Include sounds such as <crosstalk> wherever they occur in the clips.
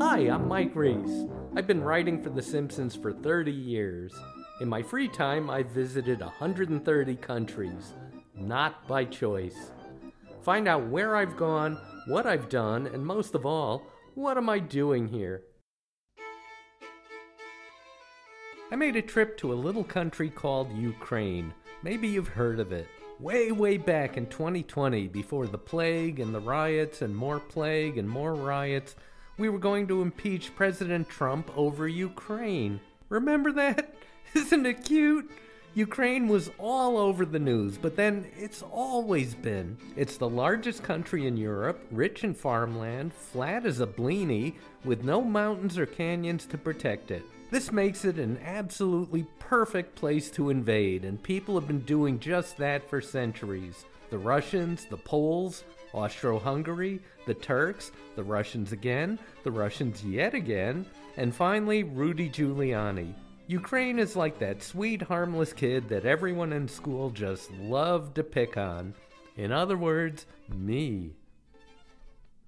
Hi, I'm Mike Reiss. I've been writing for The Simpsons for 30 years. In my free time, I've visited 130 countries, not by choice. Find out where I've gone, what I've done, and most of all, what am I doing here? I made a trip to a little country called Ukraine. Maybe you've heard of it. Way, way back in 2020, before the plague and the riots and more plague and more riots, we were going to impeach President Trump over Ukraine. Remember that? <laughs> Isn't it cute? Ukraine was all over the news, but then it's always been. It's the largest country in Europe, rich in farmland, flat as a blini, with no mountains or canyons to protect it. This makes it an absolutely perfect place to invade, and people have been doing just that for centuries. The Russians, the Poles, Austro Hungary, the Turks, the Russians again, the Russians yet again, and finally Rudy Giuliani. Ukraine is like that sweet, harmless kid that everyone in school just loved to pick on. In other words, me.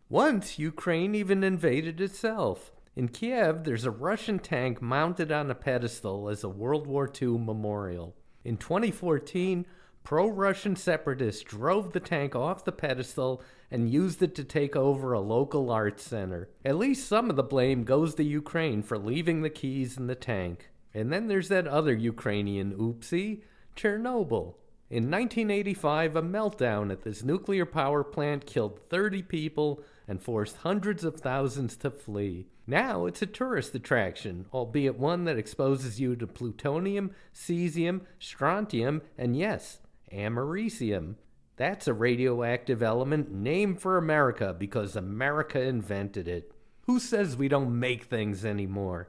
Once, Ukraine even invaded itself. In Kiev, there's a Russian tank mounted on a pedestal as a World War II memorial. In 2014, pro Russian separatists drove the tank off the pedestal and used it to take over a local arts center. At least some of the blame goes to Ukraine for leaving the keys in the tank. And then there's that other Ukrainian oopsie, Chernobyl. In 1985, a meltdown at this nuclear power plant killed 30 people and forced hundreds of thousands to flee. Now it's a tourist attraction, albeit one that exposes you to plutonium, cesium, strontium, and yes, americium. That's a radioactive element named for America because America invented it. Who says we don't make things anymore?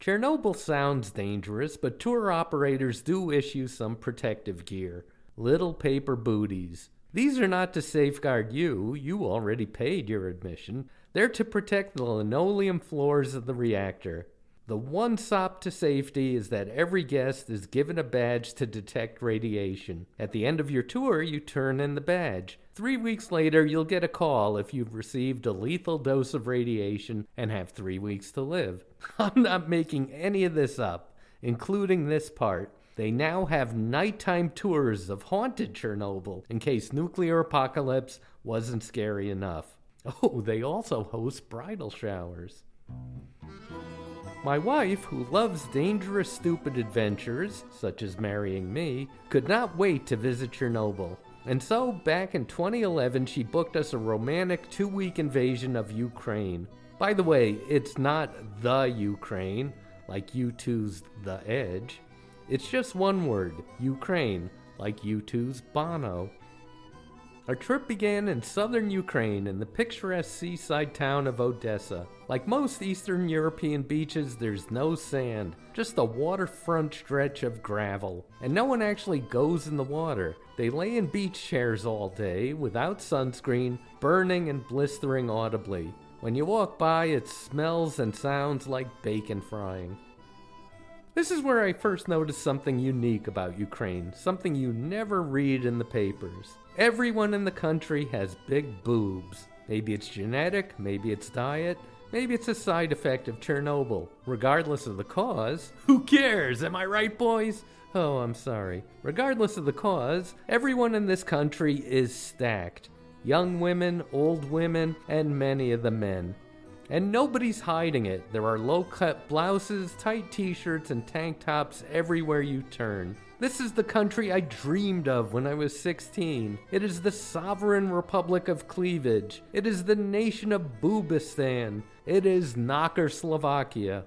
Chernobyl sounds dangerous, but tour operators do issue some protective gear little paper booties. These are not to safeguard you, you already paid your admission. They're to protect the linoleum floors of the reactor. The one sop to safety is that every guest is given a badge to detect radiation. At the end of your tour, you turn in the badge. Three weeks later, you'll get a call if you've received a lethal dose of radiation and have three weeks to live. <laughs> I'm not making any of this up, including this part. They now have nighttime tours of haunted Chernobyl in case nuclear apocalypse wasn't scary enough. Oh, they also host bridal showers. My wife, who loves dangerous, stupid adventures, such as marrying me, could not wait to visit Chernobyl. And so, back in 2011, she booked us a romantic two week invasion of Ukraine. By the way, it's not the Ukraine, like U2's The Edge. It's just one word, Ukraine, like U2's Bono. Our trip began in southern Ukraine in the picturesque seaside town of Odessa. Like most Eastern European beaches, there's no sand, just a waterfront stretch of gravel. And no one actually goes in the water. They lay in beach chairs all day, without sunscreen, burning and blistering audibly. When you walk by, it smells and sounds like bacon frying. This is where I first noticed something unique about Ukraine, something you never read in the papers. Everyone in the country has big boobs. Maybe it's genetic, maybe it's diet, maybe it's a side effect of Chernobyl. Regardless of the cause, who cares? Am I right, boys? Oh, I'm sorry. Regardless of the cause, everyone in this country is stacked young women, old women, and many of the men. And nobody's hiding it. There are low cut blouses, tight t shirts, and tank tops everywhere you turn. This is the country I dreamed of when I was 16. It is the sovereign republic of cleavage. It is the nation of Boobistan. It is Knocker Slovakia.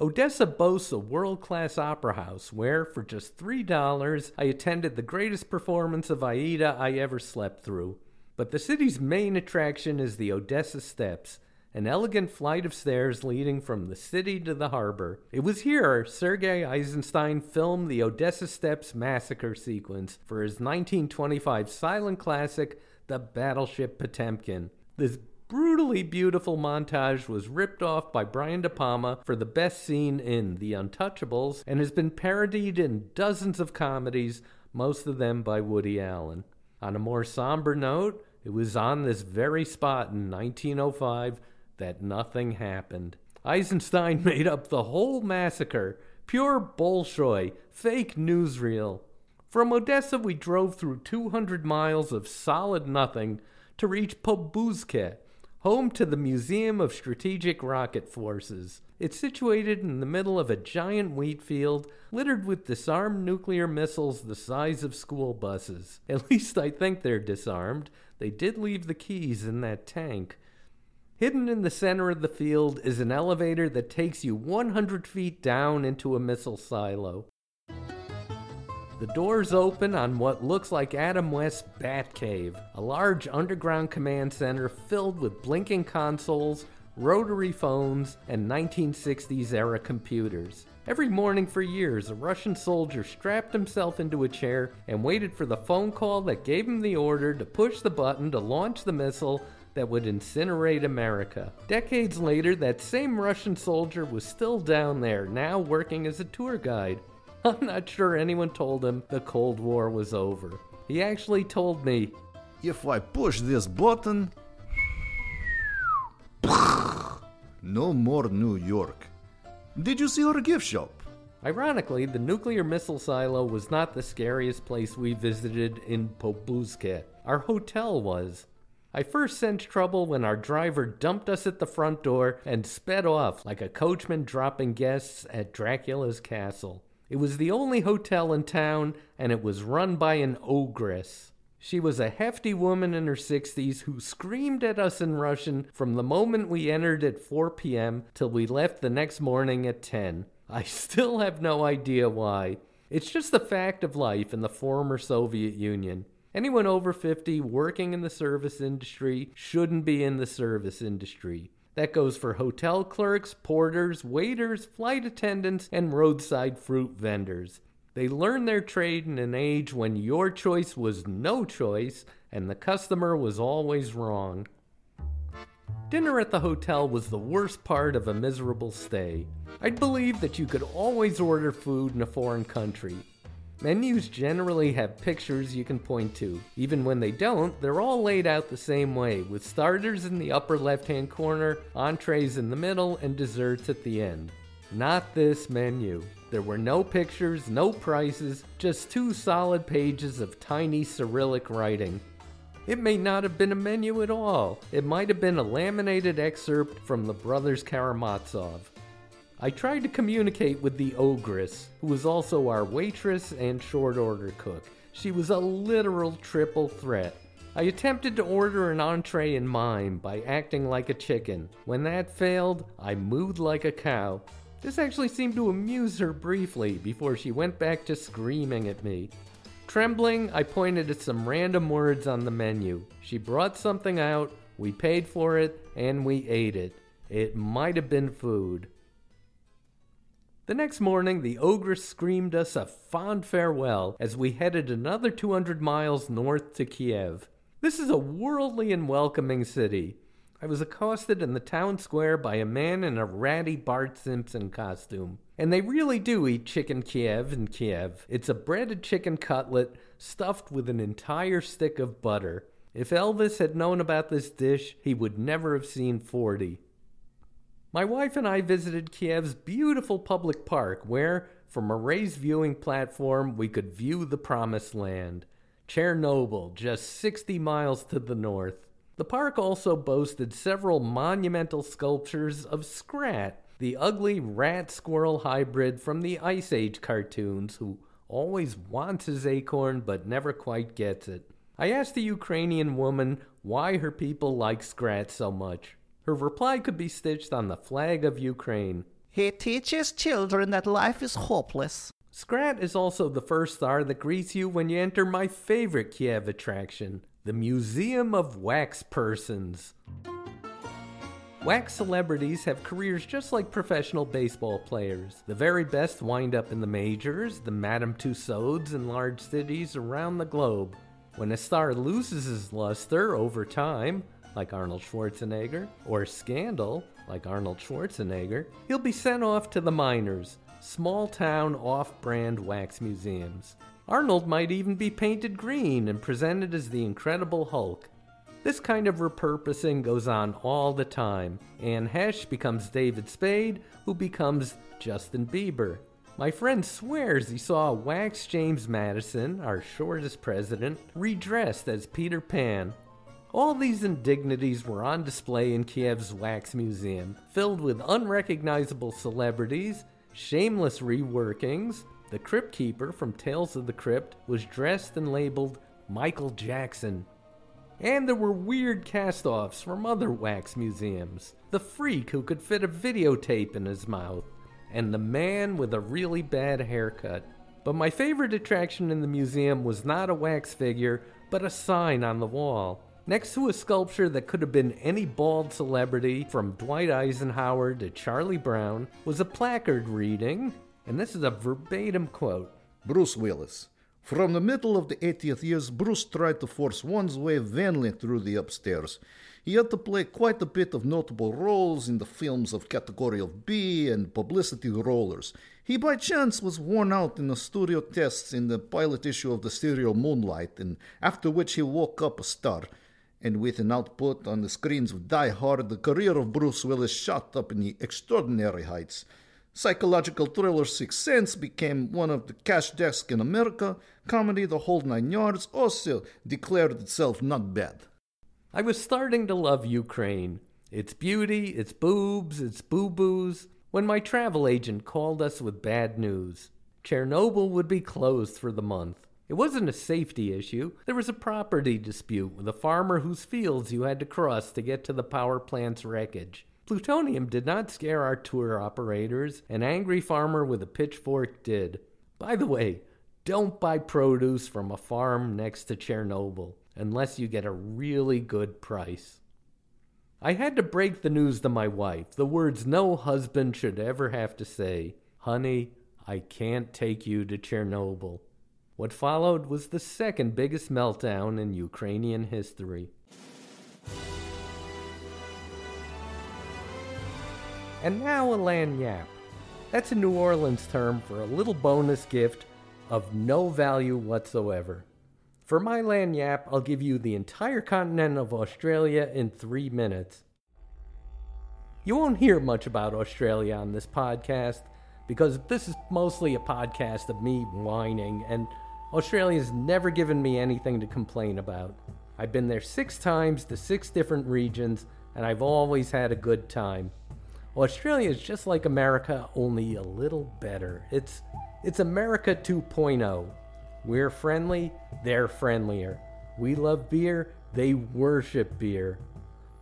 Odessa boasts a world class opera house where, for just $3, I attended the greatest performance of Aida I ever slept through. But the city's main attraction is the Odessa Steps, an elegant flight of stairs leading from the city to the harbor. It was here Sergei Eisenstein filmed the Odessa Steps massacre sequence for his 1925 silent classic, The Battleship Potemkin. This brutally beautiful montage was ripped off by Brian De Palma for the best scene in The Untouchables and has been parodied in dozens of comedies, most of them by Woody Allen. On a more somber note, It was on this very spot in 1905 that nothing happened. Eisenstein <laughs> made up the whole massacre. Pure Bolshoi, fake newsreel. From Odessa, we drove through 200 miles of solid nothing to reach Pobuzke, home to the Museum of Strategic Rocket Forces. It's situated in the middle of a giant wheat field littered with disarmed nuclear missiles the size of school buses. <laughs> At least I think they're disarmed. They did leave the keys in that tank. Hidden in the center of the field is an elevator that takes you 100 feet down into a missile silo. The doors open on what looks like Adam West's Batcave, a large underground command center filled with blinking consoles, rotary phones, and 1960s era computers. Every morning for years, a Russian soldier strapped himself into a chair and waited for the phone call that gave him the order to push the button to launch the missile that would incinerate America. Decades later, that same Russian soldier was still down there, now working as a tour guide. <laughs> I'm not sure anyone told him the Cold War was over. He actually told me, If I push this button, <laughs> no more New York. Did you see our gift shop? Ironically, the nuclear missile silo was not the scariest place we visited in Pobuzke. Our hotel was. I first sensed trouble when our driver dumped us at the front door and sped off like a coachman dropping guests at Dracula's castle. It was the only hotel in town, and it was run by an ogress. She was a hefty woman in her 60s who screamed at us in Russian from the moment we entered at 4 p.m. till we left the next morning at 10. I <laughs> still have no idea why. It's just the fact of life in the former Soviet Union. Anyone over 50 working in the service industry shouldn't be in the service industry. That goes for hotel clerks, porters, waiters, flight attendants, and roadside fruit vendors. They learned their trade in an age when your choice was no choice and the customer was always wrong. Dinner at the hotel was the worst part of a miserable stay. I'd believe that you could always order food in a foreign country. Menus generally have pictures you can point to. Even when they don't, they're all laid out the same way, with starters in the upper left hand corner, entrees in the middle, and desserts at the end. Not this menu. There were no pictures, no prices, just two solid pages of tiny Cyrillic writing. It may not have been a menu at all. It might have been a laminated excerpt from the Brothers Karamazov. I tried to communicate with the ogress, who was also our waitress and short order cook. She was a literal triple threat. I attempted to order an entree in mime by acting like a chicken. When that failed, I mooed like a cow. This actually seemed to amuse her briefly before she went back to screaming at me. Trembling, I pointed at some random words on the menu. She brought something out, we paid for it, and we ate it. It might have been food. The next morning, the ogress screamed us a fond farewell as we headed another 200 miles north to Kiev. This is a worldly and welcoming city. I was accosted in the town square by a man in a ratty Bart Simpson costume. And they really do eat chicken Kiev in Kiev. It's a breaded chicken cutlet stuffed with an entire stick of butter. If Elvis had known about this dish, he would never have seen 40. My wife and I visited Kiev's beautiful public park where, from a raised viewing platform, we could view the promised land. Chernobyl, just 60 miles to the north. The park also boasted several monumental sculptures of Scrat, the ugly rat squirrel hybrid from the Ice Age cartoons who always wants his acorn but never quite gets it. I asked the Ukrainian woman why her people like Scrat so much. Her reply could be stitched on the flag of Ukraine. He teaches children that life is hopeless. Scrat is also the first star that greets you when you enter my favorite Kiev attraction, the Museum of Wax Persons. Wax celebrities have careers just like professional baseball players. The very best wind up in the majors, the Madame Tussauds in large cities around the globe. When a star loses his luster over time, like Arnold Schwarzenegger, or Scandal, like Arnold Schwarzenegger, he'll be sent off to the minors, small town off brand wax museums. Arnold might even be painted green and presented as the Incredible Hulk. This kind of repurposing goes on all the time. Anne Heche becomes David Spade, who becomes Justin Bieber. My friend swears he saw wax James Madison, our shortest president, redressed as Peter Pan. All these indignities were on display in Kiev's Wax Museum, filled with unrecognizable celebrities, shameless reworkings. The Crypt Keeper from Tales of the Crypt was dressed and labeled Michael Jackson. And there were weird cast offs from other wax museums. The freak who could fit a videotape in his mouth, and the man with a really bad haircut. But my favorite attraction in the museum was not a wax figure, but a sign on the wall. Next to a sculpture that could have been any bald celebrity, from Dwight Eisenhower to Charlie Brown, was a placard reading, and this is a verbatim quote Bruce Willis. From the middle of the 80th years, Bruce tried to force one's way vainly through the upstairs. He had to play quite a bit of notable roles in the films of category of B and publicity rollers. He by chance was worn out in the studio tests in the pilot issue of the serial Moonlight, and after which he woke up a star. And with an output on the screens of Die Hard, the career of Bruce Willis shot up in the extraordinary heights. Psychological thriller Sixth Sense became one of the cash desks in America. Comedy The Whole Nine Yards also declared itself not bad. I was starting to love Ukraine. Its beauty, its boobs, its boo boos, when my travel agent called us with bad news. Chernobyl would be closed for the month. It wasn't a safety issue. There was a property dispute with a farmer whose fields you had to cross to get to the power plant's wreckage. Plutonium did not scare our tour operators. An angry farmer with a pitchfork did. By the way, don't buy produce from a farm next to Chernobyl unless you get a really good price. I had to break the news to my wife, the words no husband should ever have to say Honey, I can't take you to Chernobyl. What followed was the second biggest meltdown in Ukrainian history. And now a lagniappe. That's a New Orleans term for a little bonus gift of no value whatsoever. For my lagniappe, I'll give you the entire continent of Australia in three minutes. You won't hear much about Australia on this podcast because this is mostly a podcast of me whining, and Australia's never given me anything to complain about. I've been there six times to six different regions, and I've always had a good time. Australia is just like America, only a little better. It's it's America 2.0. We're friendly, they're friendlier. We love beer, they worship beer.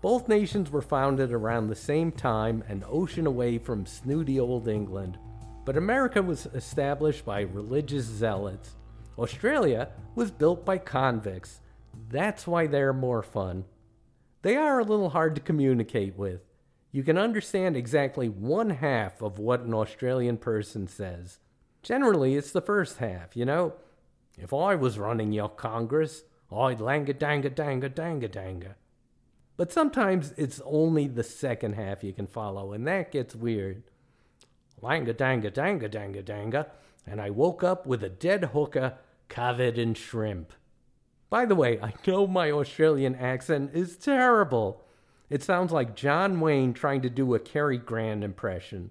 Both nations were founded around the same time, an ocean away from snooty old England. But America was established by religious zealots. Australia was built by convicts. That's why they're more fun. They are a little hard to communicate with you can understand exactly one half of what an Australian person says. Generally, it's the first half, you know? If I was running your Congress, I'd langa danga danga danga danga. But sometimes it's only the second half you can follow, and that gets weird. Langa danga danga danga danga, and I woke up with a dead hooker covered in shrimp. By the way, I know my Australian accent is terrible. It sounds like John Wayne trying to do a Cary Grant impression.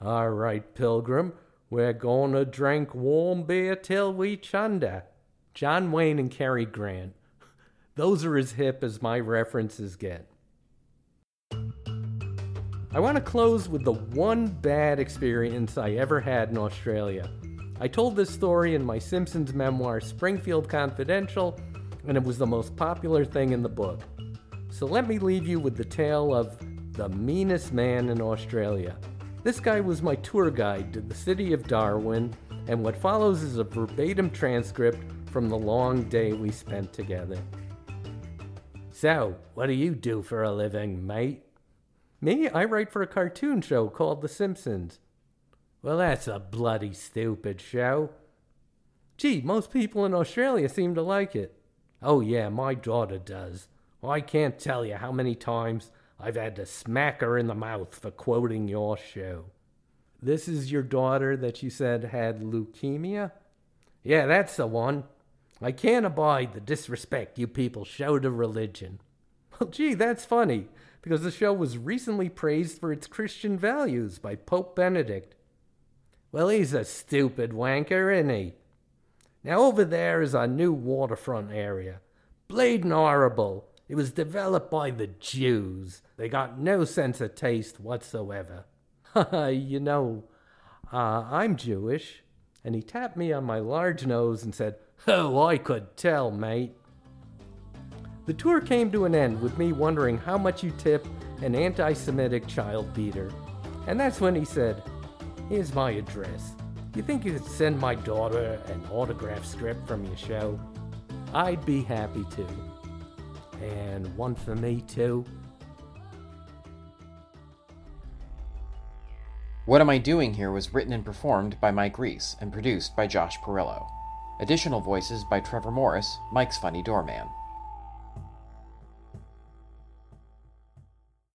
All right, Pilgrim, we're going to drink warm beer till we chunder. John Wayne and Cary Grant. Those are as hip as my references get. I want to close with the one bad experience I ever had in Australia. I told this story in my Simpsons memoir, Springfield Confidential, and it was the most popular thing in the book. So let me leave you with the tale of the meanest man in Australia. This guy was my tour guide to the city of Darwin, and what follows is a verbatim transcript from the long day we spent together. So, what do you do for a living, mate? Me, I write for a cartoon show called The Simpsons. Well, that's a bloody stupid show. Gee, most people in Australia seem to like it. Oh, yeah, my daughter does. I can't tell you how many times I've had to smack her in the mouth for quoting your show. This is your daughter that you said had leukemia? Yeah, that's the one. I can't abide the disrespect you people show to religion. Well, gee, that's funny, because the show was recently praised for its Christian values by Pope Benedict. Well, he's a stupid wanker, isn't he? Now, over there is our new waterfront area. Bleeding horrible. It was developed by the Jews. They got no sense of taste whatsoever. <laughs> you know, uh, I'm Jewish. And he tapped me on my large nose and said, Oh, I could tell, mate. The tour came to an end with me wondering how much you tip an anti Semitic child beater. And that's when he said, Here's my address. You think you could send my daughter an autograph script from your show? I'd be happy to. And one for me, too. What Am I Doing Here was written and performed by Mike Reiss and produced by Josh Perillo. Additional voices by Trevor Morris, Mike's Funny Doorman.